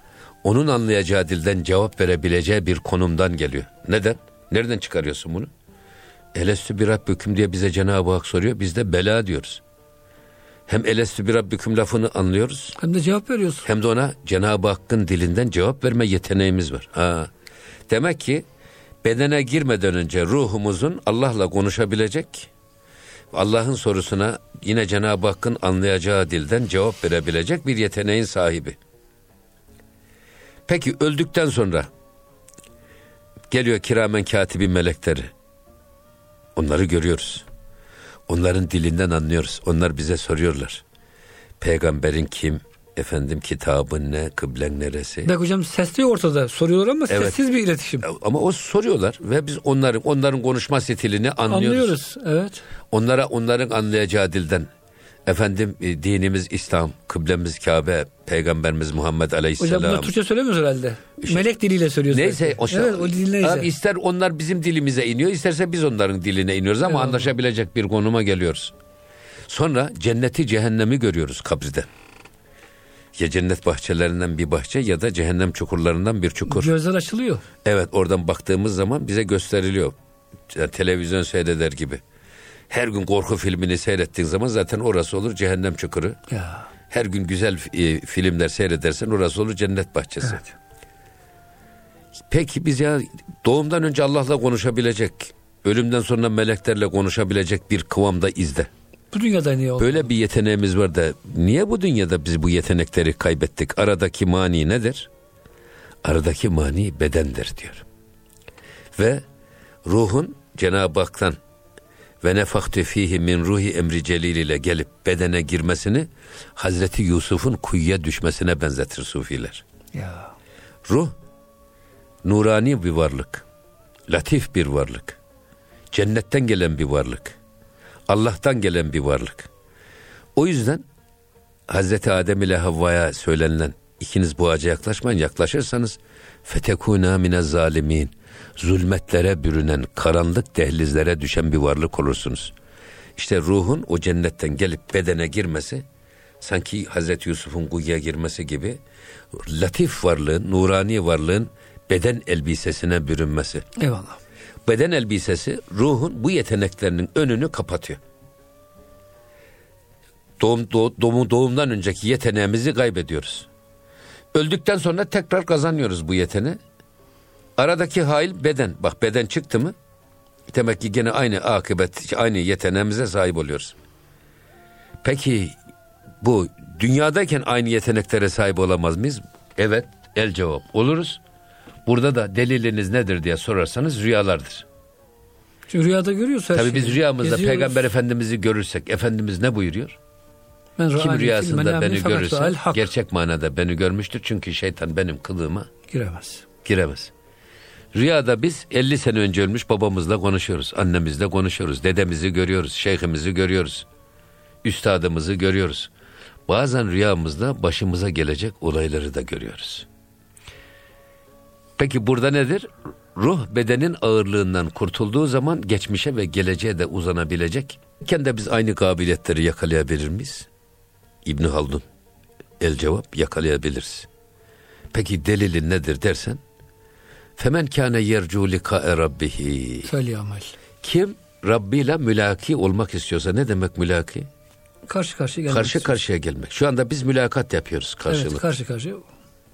onun anlayacağı dilden cevap verebileceği bir konumdan geliyor. Neden? Nereden çıkarıyorsun bunu? Elestü bir Rabbüküm diye bize Cenab-ı Hak soruyor. Biz de bela diyoruz. Hem elestü bir Rabbüküm lafını anlıyoruz. Hem de cevap veriyorsun. Hem de ona Cenab-ı Hakk'ın dilinden cevap verme yeteneğimiz var. Ha. Demek ki bedene girmeden önce ruhumuzun Allah'la konuşabilecek, Allah'ın sorusuna yine Cenab-ı Hakk'ın anlayacağı dilden cevap verebilecek bir yeteneğin sahibi. Peki öldükten sonra geliyor kiramen katibi melekleri. Onları görüyoruz. Onların dilinden anlıyoruz. Onlar bize soruyorlar. Peygamberin kim? Efendim kitabın ne? Kıblen neresi? Bak hocam sesli ortada soruyorlar ama Evet. sessiz bir iletişim. Ama o soruyorlar ve biz onların onların konuşma stilini anlıyoruz. Anlıyoruz. Evet. Onlara onların anlayacağı dilden efendim e, dinimiz İslam, kıblemiz Kabe, peygamberimiz Muhammed Hocam Aleyhisselam. bunu Türkçe söylemiyoruz herhalde. Melek diliyle söylüyoruz. Neyse o şey. Evet o dil neyse. Abi ister onlar bizim dilimize iniyor, isterse biz onların diline iniyoruz ama Eyvallah. anlaşabilecek bir konuma geliyoruz. Sonra cenneti cehennemi görüyoruz kabride. Ya cennet bahçelerinden bir bahçe ya da cehennem çukurlarından bir çukur. Gözler açılıyor. Evet oradan baktığımız zaman bize gösteriliyor. Yani televizyon seyreder gibi. Her gün korku filmini seyrettiğin zaman zaten orası olur cehennem çukuru. Ya. Her gün güzel e, filmler seyredersen orası olur cennet bahçesi. Evet. Peki biz ya doğumdan önce Allah'la konuşabilecek, ölümden sonra meleklerle konuşabilecek bir kıvamda izde. Bu dünyada niye oldu? Böyle bir yeteneğimiz var da niye bu dünyada biz bu yetenekleri kaybettik? Aradaki mani nedir? Aradaki mani bedendir diyor. Ve ruhun Cenab-ı Hak'tan ve nefaktü fihi min ruhi emri celil ile gelip bedene girmesini Hazreti Yusuf'un kuyuya düşmesine benzetir sufiler. Ya. Ruh nurani bir varlık. Latif bir varlık. Cennetten gelen bir varlık. Allah'tan gelen bir varlık. O yüzden Hazreti Adem ile Havva'ya söylenilen ikiniz bu ağaca yaklaşmayın yaklaşırsanız fetekuna mine zalimin zulmetlere bürünen karanlık dehlizlere düşen bir varlık olursunuz. İşte ruhun o cennetten gelip bedene girmesi sanki Hazreti Yusuf'un kuyuya girmesi gibi latif varlığın, nurani varlığın beden elbisesine bürünmesi. Eyvallah. Beden elbisesi ruhun bu yeteneklerinin önünü kapatıyor. Doğum, doğ, doğum, doğumdan önceki yeteneğimizi kaybediyoruz. Öldükten sonra tekrar kazanıyoruz bu yeteneği. Aradaki hail beden. Bak beden çıktı mı demek ki gene aynı akıbet, aynı yeteneğimize sahip oluyoruz. Peki bu dünyadayken aynı yeteneklere sahip olamaz mıyız? Evet, El cevap oluruz. Burada da deliliniz nedir diye sorarsanız rüyalardır. Çünkü rüyada görüyoruz her Tabii şeyi. biz rüyamızda Geziyoruz. Peygamber Efendimiz'i görürsek Efendimiz ne buyuruyor? Men Kim rüyasında beni görürse gerçek manada beni görmüştür. Çünkü şeytan benim kılığıma giremez. giremez. Rüyada biz 50 sene önce ölmüş babamızla konuşuyoruz. Annemizle konuşuyoruz. Dedemizi görüyoruz. Şeyhimizi görüyoruz. Üstadımızı görüyoruz. Bazen rüyamızda başımıza gelecek olayları da görüyoruz. Peki burada nedir? Ruh bedenin ağırlığından kurtulduğu zaman geçmişe ve geleceğe de uzanabilecek. Kendi biz aynı kabiliyetleri yakalayabilir miyiz? İbn Haldun el cevap yakalayabiliriz. Peki delili nedir dersen? Femen kâne yercu likâe rabbihi. Felyamel. Kim Rabbi ile mülaki olmak istiyorsa ne demek mülaki? Karşı karşıya gelmek Karşı istiyoruz. karşıya gelmek. Şu anda biz mülakat yapıyoruz karşılık. Evet karşı karşıya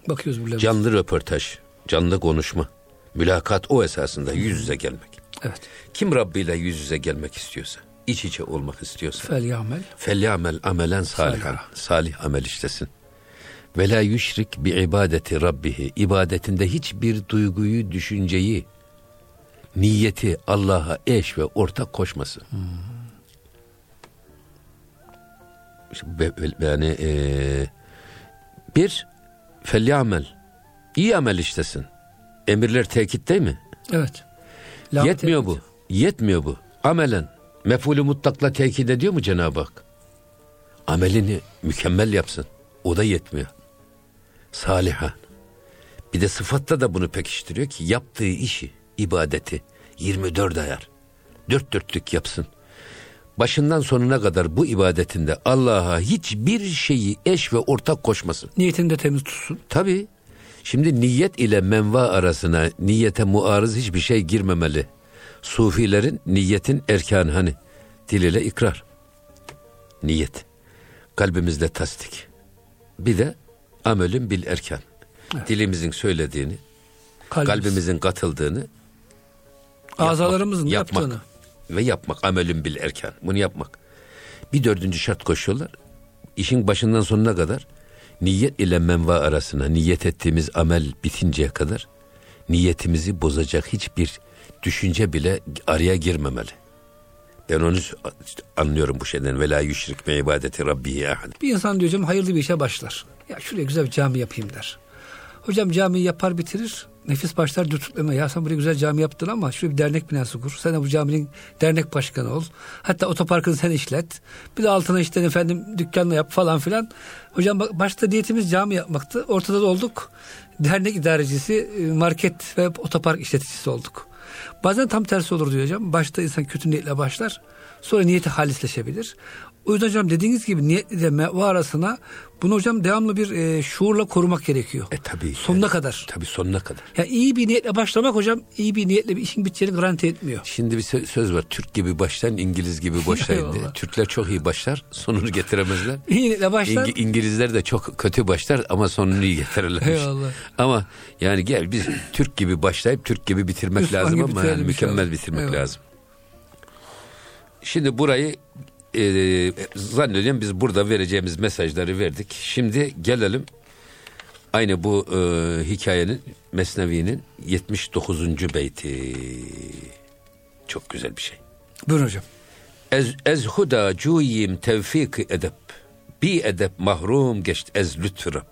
bakıyoruz birbirlerine. Canlı röportaj, canlı konuşma. Mülakat o esasında yüz yüze gelmek. Evet. Kim Rabbi ile yüz yüze gelmek istiyorsa, iç içe olmak istiyorsa. Felyamel. Felyamel amelen salihan. Salih amel işlesin. Ve la yüşrik bi ibadeti rabbihi. İbadetinde hiçbir duyguyu, düşünceyi, niyeti Allah'a eş ve ortak be- be- Yani eee, bir felyamel iyi amel işlesin. Emirler tekit değil mi? Evet. Lam Yetmiyor tekit. bu. Yetmiyor bu. Amelen. Mefulü mutlakla tekit ediyor mu Cenab-ı Hak? Amelini mükemmel yapsın. O da yetmiyor. Saliha. Bir de sıfatta da bunu pekiştiriyor ki yaptığı işi, ibadeti 24 ayar. Dört dörtlük yapsın. Başından sonuna kadar bu ibadetinde Allah'a hiçbir şeyi eş ve ortak koşmasın. Niyetini de temiz tutsun. Tabi. Şimdi niyet ile menva arasına niyete muarız hiçbir şey girmemeli. Sufilerin niyetin erkanı hani dil ile ikrar. Niyet. Kalbimizle tasdik. Bir de amelin bil erkan. Dilimizin söylediğini, Kalbimiz. kalbimizin katıldığını Azalarımızın yapmak yaptığını. ve yapmak. Amelin bil erkan. Bunu yapmak. Bir dördüncü şart koşuyorlar. İşin başından sonuna kadar niyet ile menva arasına niyet ettiğimiz amel bitinceye kadar niyetimizi bozacak hiçbir düşünce bile araya girmemeli. Ben onu anlıyorum bu şeyden. Ve la yüşrik me ibadeti rabbihi ahad. Bir insan diyor hayırlı bir işe başlar. Ya şuraya güzel bir cami yapayım der. Hocam camiyi yapar bitirir. Nefis başlar dürtükleme. Ya sen buraya güzel cami yaptın ama şuraya bir dernek binası kur. Sen de bu caminin dernek başkanı ol. Hatta otoparkını sen işlet. Bir de altına işte efendim dükkanla yap falan filan. Hocam bak- başta niyetimiz cami yapmaktı. Ortada da olduk. Dernek idarecisi, e, market ve otopark işleticisi olduk. Bazen tam tersi olur diyor hocam. Başta insan kötü niyetle başlar. Sonra niyeti halisleşebilir. O yüzden hocam dediğiniz gibi niyet ile meva arasına bunu hocam devamlı bir e, şuurla korumak gerekiyor. E tabii. Sonuna yani, kadar. Tabii sonuna kadar. Yani iyi bir niyetle başlamak hocam iyi bir niyetle bir işin biteceğini garanti etmiyor. Şimdi bir sö- söz var. Türk gibi başlayın, İngiliz gibi başlayın diye. Türkler çok iyi başlar, sonunu getiremezler. İyi niyetle başlar. İngi- İngilizler de çok kötü başlar ama sonunu iyi getirirler. Eyvallah. Ama yani gel biz Türk gibi başlayıp Türk gibi bitirmek Müslüman lazım gibi ama yani mükemmel bitirmek Eyvallah. lazım. Şimdi burayı e, zannediyorum biz burada vereceğimiz mesajları verdik. Şimdi gelelim aynı bu e, hikayenin Mesnevi'nin 79. beyti. Çok güzel bir şey. Buyurun hocam. Ez, ez huda cuyim tevfik edep. Bi edep mahrum geçt ez lütfü Rab.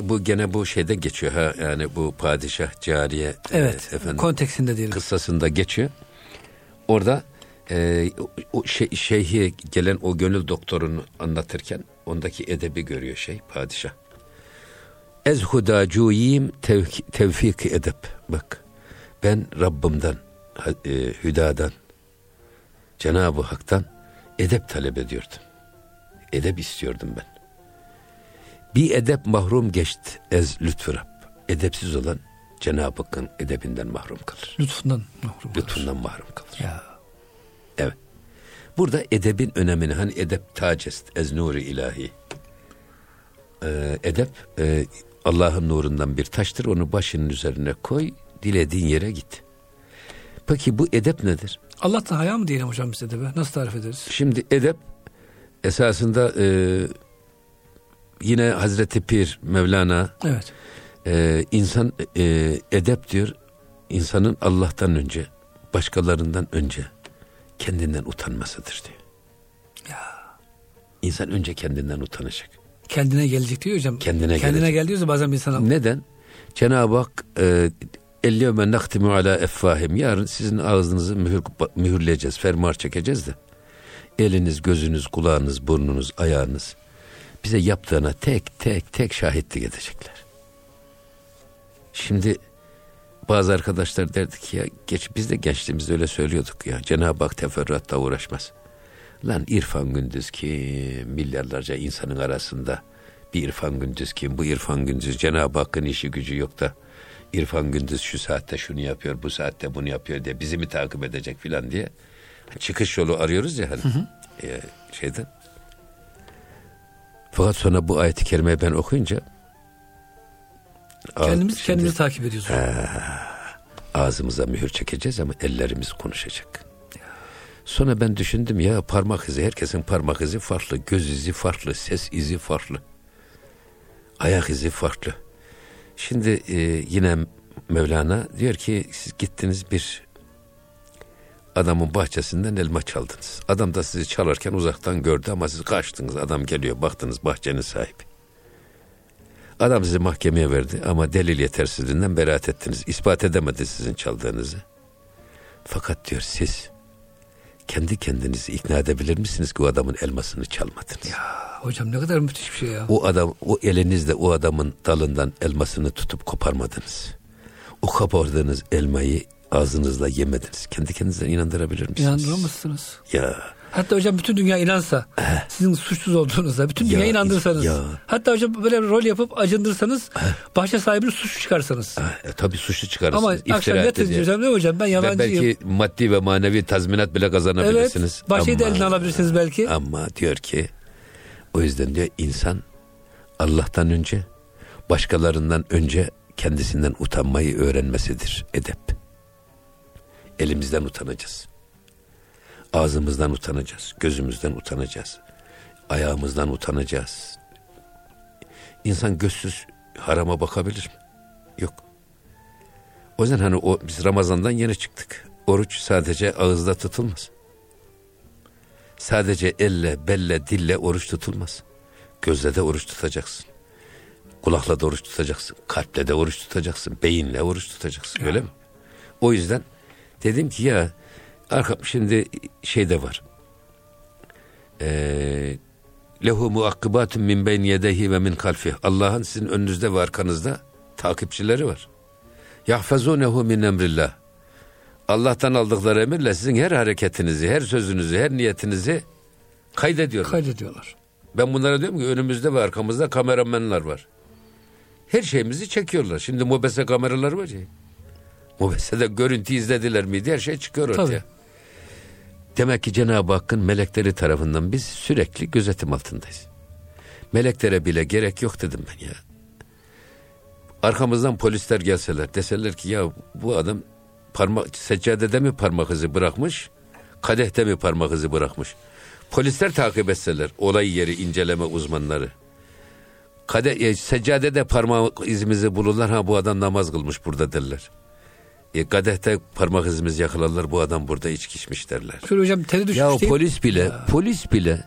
Bu gene bu şeyde geçiyor ha yani bu padişah cariye Evet. e, efendim konteksinde diyelim. kıssasında geçiyor. Orada e, o şey, şeyhi gelen o gönül doktorunu anlatırken ondaki edebi görüyor şey padişah. Ez huda cuyim tevk- tevfik edep. Bak ben Rabbimden e, hüdadan Cenab-ı Hak'tan edep talep ediyordum. Edep istiyordum ben. Bir edep mahrum geçti ez lütfü Rab. Edepsiz olan Cenab-ı Hakk'ın edebinden mahrum kalır. Lütfundan mahrum kalır. Lütfundan mahrum kalır. Ya. Burada edebin önemini hani edep tacest ez nuri ilahi. Ee, edep e, Allah'ın nurundan bir taştır. Onu başının üzerine koy. Dilediğin yere git. Peki bu edep nedir? Allah'tan haya mı diyelim hocam bize de be? Nasıl tarif ederiz? Şimdi edep esasında e, yine Hazreti Pir Mevlana Evet. e, insan e, edep diyor insanın Allah'tan önce başkalarından önce kendinden utanmasıdır diyor. Ya. İnsan önce kendinden utanacak. Kendine gelecek diyor hocam. Kendine Kendine gelecek. gel diyorsa bazen bir insana. Neden? Cenab-ı Hak e, elliyevme naktimu ala effahim. Yarın sizin ağzınızı mühür, mühürleyeceğiz, fermuar çekeceğiz de. Eliniz, gözünüz, kulağınız, burnunuz, ayağınız bize yaptığına tek tek tek şahitlik edecekler. Şimdi bazı arkadaşlar derdi ki ya geç biz de gençliğimizde öyle söylüyorduk ya Cenab-ı Hak teferruatla uğraşmaz. Lan İrfan Gündüz kim? Milyarlarca insanın arasında bir İrfan Gündüz kim? Bu İrfan Gündüz Cenab-ı Hakk'ın işi gücü yok da İrfan Gündüz şu saatte şunu yapıyor, bu saatte bunu yapıyor diye bizi mi takip edecek filan diye çıkış yolu arıyoruz ya hani e, şeyden. Fakat sonra bu ayeti kerimeyi ben okuyunca Kendimiz Şimdi- kendimizi takip ediyoruz. ağzımıza mühür çekeceğiz ama ellerimiz konuşacak. Sonra ben düşündüm ya parmak izi herkesin parmak izi farklı, göz izi farklı, ses izi farklı. Ayak izi farklı. Şimdi e, yine Mevlana diyor ki siz gittiniz bir adamın bahçesinden elma çaldınız. Adam da sizi çalarken uzaktan gördü ama siz kaçtınız. Adam geliyor baktınız bahçenin sahibi. Adam sizi mahkemeye verdi ama delil yetersizliğinden beraat ettiniz. İspat edemedi sizin çaldığınızı. Fakat diyor siz kendi kendinizi ikna edebilir misiniz ki o adamın elmasını çalmadınız? Hocam ne kadar müthiş bir şey ya. O adam o elinizle o adamın dalından elmasını tutup koparmadınız. O kopardığınız elmayı ağzınızla yemediniz. Kendi kendinize inandırabilir misiniz? İnandırır mısınız? Ya Hatta hocam bütün dünya inansa sizin suçsuz olduğunuza bütün dünya Ya, inandırsanız. ya. Hatta hocam böyle rol yapıp acındırsanız bahçe sahibini suçlu çıkarsanız. e, tabii suçlu çıkarırsınız. Ama iftira akşam yatınca hocam ne hocam ben Ve yalancıyım. belki maddi ve manevi tazminat bile evet kazanabilirsiniz. bahçeyi de eline alabilirsiniz belki. Ama diyor ki o yüzden diyor insan Allah'tan önce başkalarından önce kendisinden utanmayı öğrenmesidir edep. Elimizden utanacağız. Ağzımızdan utanacağız. Gözümüzden utanacağız. Ayağımızdan utanacağız. İnsan gözsüz harama bakabilir mi? Yok. O yüzden hani o biz Ramazan'dan yeni çıktık. Oruç sadece ağızda tutulmaz. Sadece elle, belle, dille oruç tutulmaz. Gözle de oruç tutacaksın. Kulakla da oruç tutacaksın. Kalple de oruç tutacaksın. Beyinle oruç tutacaksın. Öyle mi? O yüzden dedim ki ya arka, şimdi şey de var. Ee, lehu muakkibatun min beyn yedehi ve min kalfi. Allah'ın sizin önünüzde ve arkanızda takipçileri var. Yahfazunehu min emrillah. Allah'tan aldıkları emirle sizin her hareketinizi, her sözünüzü, her niyetinizi kaydediyorlar. Kaydediyorlar. Ben bunlara diyorum ki önümüzde ve arkamızda kameramenler var. Her şeyimizi çekiyorlar. Şimdi mobese kameraları var ya. Mobese'de görüntü izlediler miydi her şey çıkıyor ortaya. Tabii. Demek ki Cenab-ı Hakk'ın melekleri tarafından biz sürekli gözetim altındayız. Meleklere bile gerek yok dedim ben ya. Arkamızdan polisler gelseler deseler ki ya bu adam parmak seccadede mi parmak izi bırakmış, kadehte mi parmak izi bırakmış. Polisler takip etseler olay yeri inceleme uzmanları. Kade, e, seccadede parmak izimizi bulurlar ha bu adam namaz kılmış burada derler. E, kadehte parmak izimizi yakalarlar bu adam burada içki içmiş derler. Şöyle hocam teri düşmüş Ya o değil. polis bile polis bile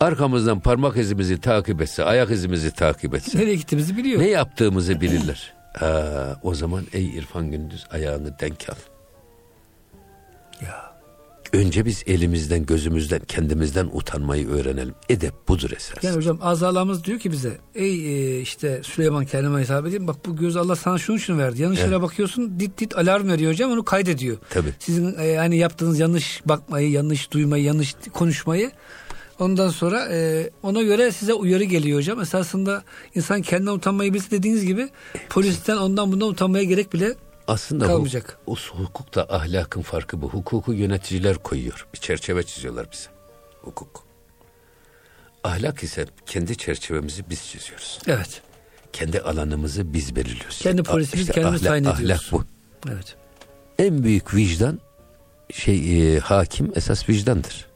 arkamızdan parmak izimizi takip etse, ayak izimizi takip etse Nereye gittiğimizi biliyor. ne yaptığımızı bilirler. Ha, o zaman ey İrfan Gündüz ayağını denk al. Ya. Önce biz elimizden, gözümüzden, kendimizden utanmayı öğrenelim. Edep budur esas. Yani hocam azalamız diyor ki bize ey e, işte Süleyman kendime hesap edeyim bak bu göz Allah sana şunun için verdi. Yanlış yere bakıyorsun dit dit alarm veriyor hocam onu kaydediyor. Tabii. Sizin e, hani yaptığınız yanlış bakmayı, yanlış duymayı, yanlış konuşmayı ondan sonra e, ona göre size uyarı geliyor hocam. Esasında insan kendinden utanmayı bilse dediğiniz gibi polisten ondan bundan utanmaya gerek bile Aslında kalmayacak. bu, o hukukta ahlakın farkı bu. Hukuku yöneticiler koyuyor. Bir çerçeve çiziyorlar bize. Hukuk. Ahlak ise kendi çerçevemizi biz çiziyoruz. Evet. Kendi alanımızı biz belirliyoruz. Kendi polisimizi kendimiz tayin ahlak, ediyoruz. Ahlak bu. Evet. En büyük vicdan şey e, hakim esas vicdandır.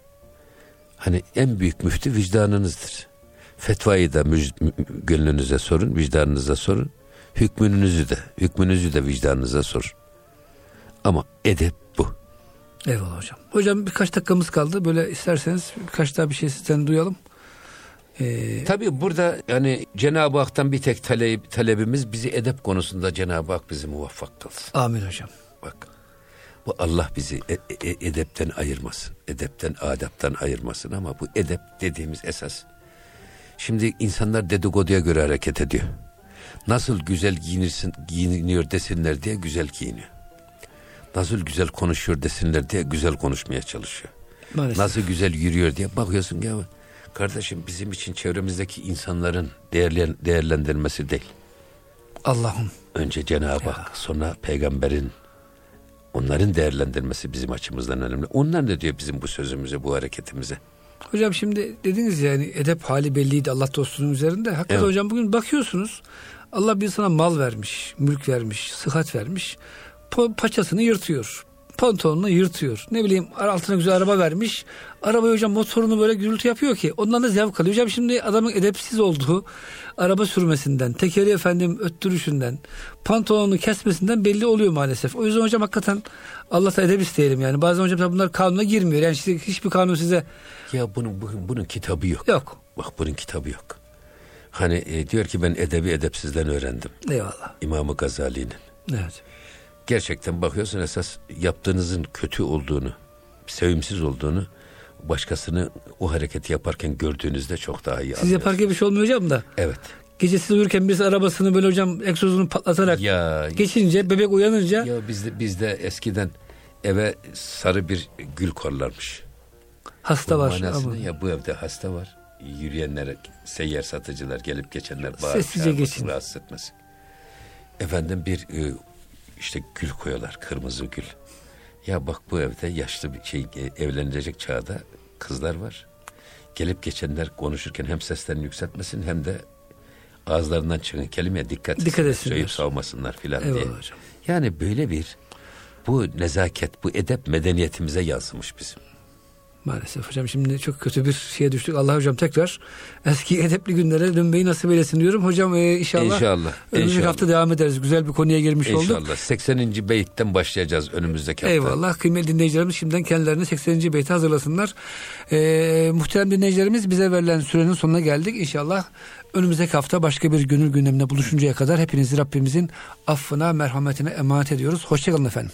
Hani en büyük müftü vicdanınızdır. Fetvayı da müj, gönlünüze sorun, vicdanınıza sorun. Hükmünüzü de, hükmünüzü de vicdanınıza sorun. Ama edep bu. Eyvallah hocam. Hocam birkaç dakikamız kaldı. Böyle isterseniz birkaç daha bir şey sizden duyalım. Ee, Tabii burada yani Cenab-ı Hak'tan bir tek talep, talebimiz bizi edep konusunda Cenab-ı Hak bizi muvaffak kılsın. Amin hocam. Bak bu Allah bizi e, e, edepten ayırmasın. Edepten, adaptan ayırmasın ama bu edep dediğimiz esas. Şimdi insanlar dedikoduya göre hareket ediyor. Nasıl güzel giyinirsin, giyiniyor desinler diye güzel giyiniyor. Nasıl güzel konuşuyor desinler diye güzel konuşmaya çalışıyor. Maalesef. Nasıl güzel yürüyor diye bakıyorsun ya kardeşim bizim için çevremizdeki insanların değerlendirmesi değil. Allah'ım. Önce Cenab-ı Hak sonra peygamberin onların değerlendirmesi bizim açımızdan önemli. Onlar ne diyor bizim bu sözümüze, bu hareketimize? Hocam şimdi dediniz ya yani edep hali belliydi Allah dostunun üzerinde. Hakikaten evet. hocam bugün bakıyorsunuz Allah bir sana mal vermiş, mülk vermiş, sıhhat vermiş. paçasını yırtıyor. Pantolonunu yırtıyor. Ne bileyim altına güzel araba vermiş. Araba hocam motorunu böyle gürültü yapıyor ki ondan da zevk alıyor. Hocam şimdi adamın edepsiz olduğu araba sürmesinden, tekeri efendim öttürüşünden, pantolonunu kesmesinden belli oluyor maalesef. O yüzden hocam hakikaten Allah'ta edep isteyelim yani. Bazen hocam bunlar kanuna girmiyor. Yani işte hiçbir kanun size... Ya bunun, bunun, bunun kitabı yok. Yok. Bak bunun kitabı yok. Hani e, diyor ki ben edebi edepsizden öğrendim. Eyvallah. İmam-ı Gazali'nin. Evet. Gerçekten bakıyorsun esas yaptığınızın kötü olduğunu, sevimsiz olduğunu başkasını o hareketi yaparken gördüğünüzde çok daha iyi Siz yaparken bir şey olmuyor hocam da. Evet. Gece siz uyurken birisi arabasını böyle hocam egzozunu patlatarak ya, geçince bebek uyanınca. Ya bizde, bizde eskiden eve sarı bir gül korlarmış. Hasta var. Ama. Ya bu evde hasta var. Yürüyenler, seyyar satıcılar gelip geçenler bağırıp Sessizce geçin. rahatsız etmesin. Efendim bir e, işte gül koyuyorlar, kırmızı gül. Ya bak bu evde yaşlı bir şey e, evlenecek çağda kızlar var. Gelip geçenler konuşurken hem seslerini yükseltmesin hem de ağızlarından çıkan kelimeye dikkat, dikkat etsinler. Söyüp savmasınlar filan diye. Hocam. Yani böyle bir bu nezaket, bu edep medeniyetimize yansımış bizim. Maalesef hocam şimdi çok kötü bir şeye düştük. Allah hocam tekrar eski edepli günlere dönmeyi nasip eylesin diyorum. Hocam e, inşallah, inşallah önümüzdeki inşallah. hafta devam ederiz. Güzel bir konuya girmiş inşallah. olduk. İnşallah 80. beyitten başlayacağız önümüzdeki hafta. Eyvallah kıymetli dinleyicilerimiz şimdiden kendilerini 80. beyti hazırlasınlar. E, muhterem dinleyicilerimiz bize verilen sürenin sonuna geldik. İnşallah önümüzdeki hafta başka bir gönül gündemine buluşuncaya kadar hepinizi Rabbimizin affına merhametine emanet ediyoruz. Hoşçakalın efendim.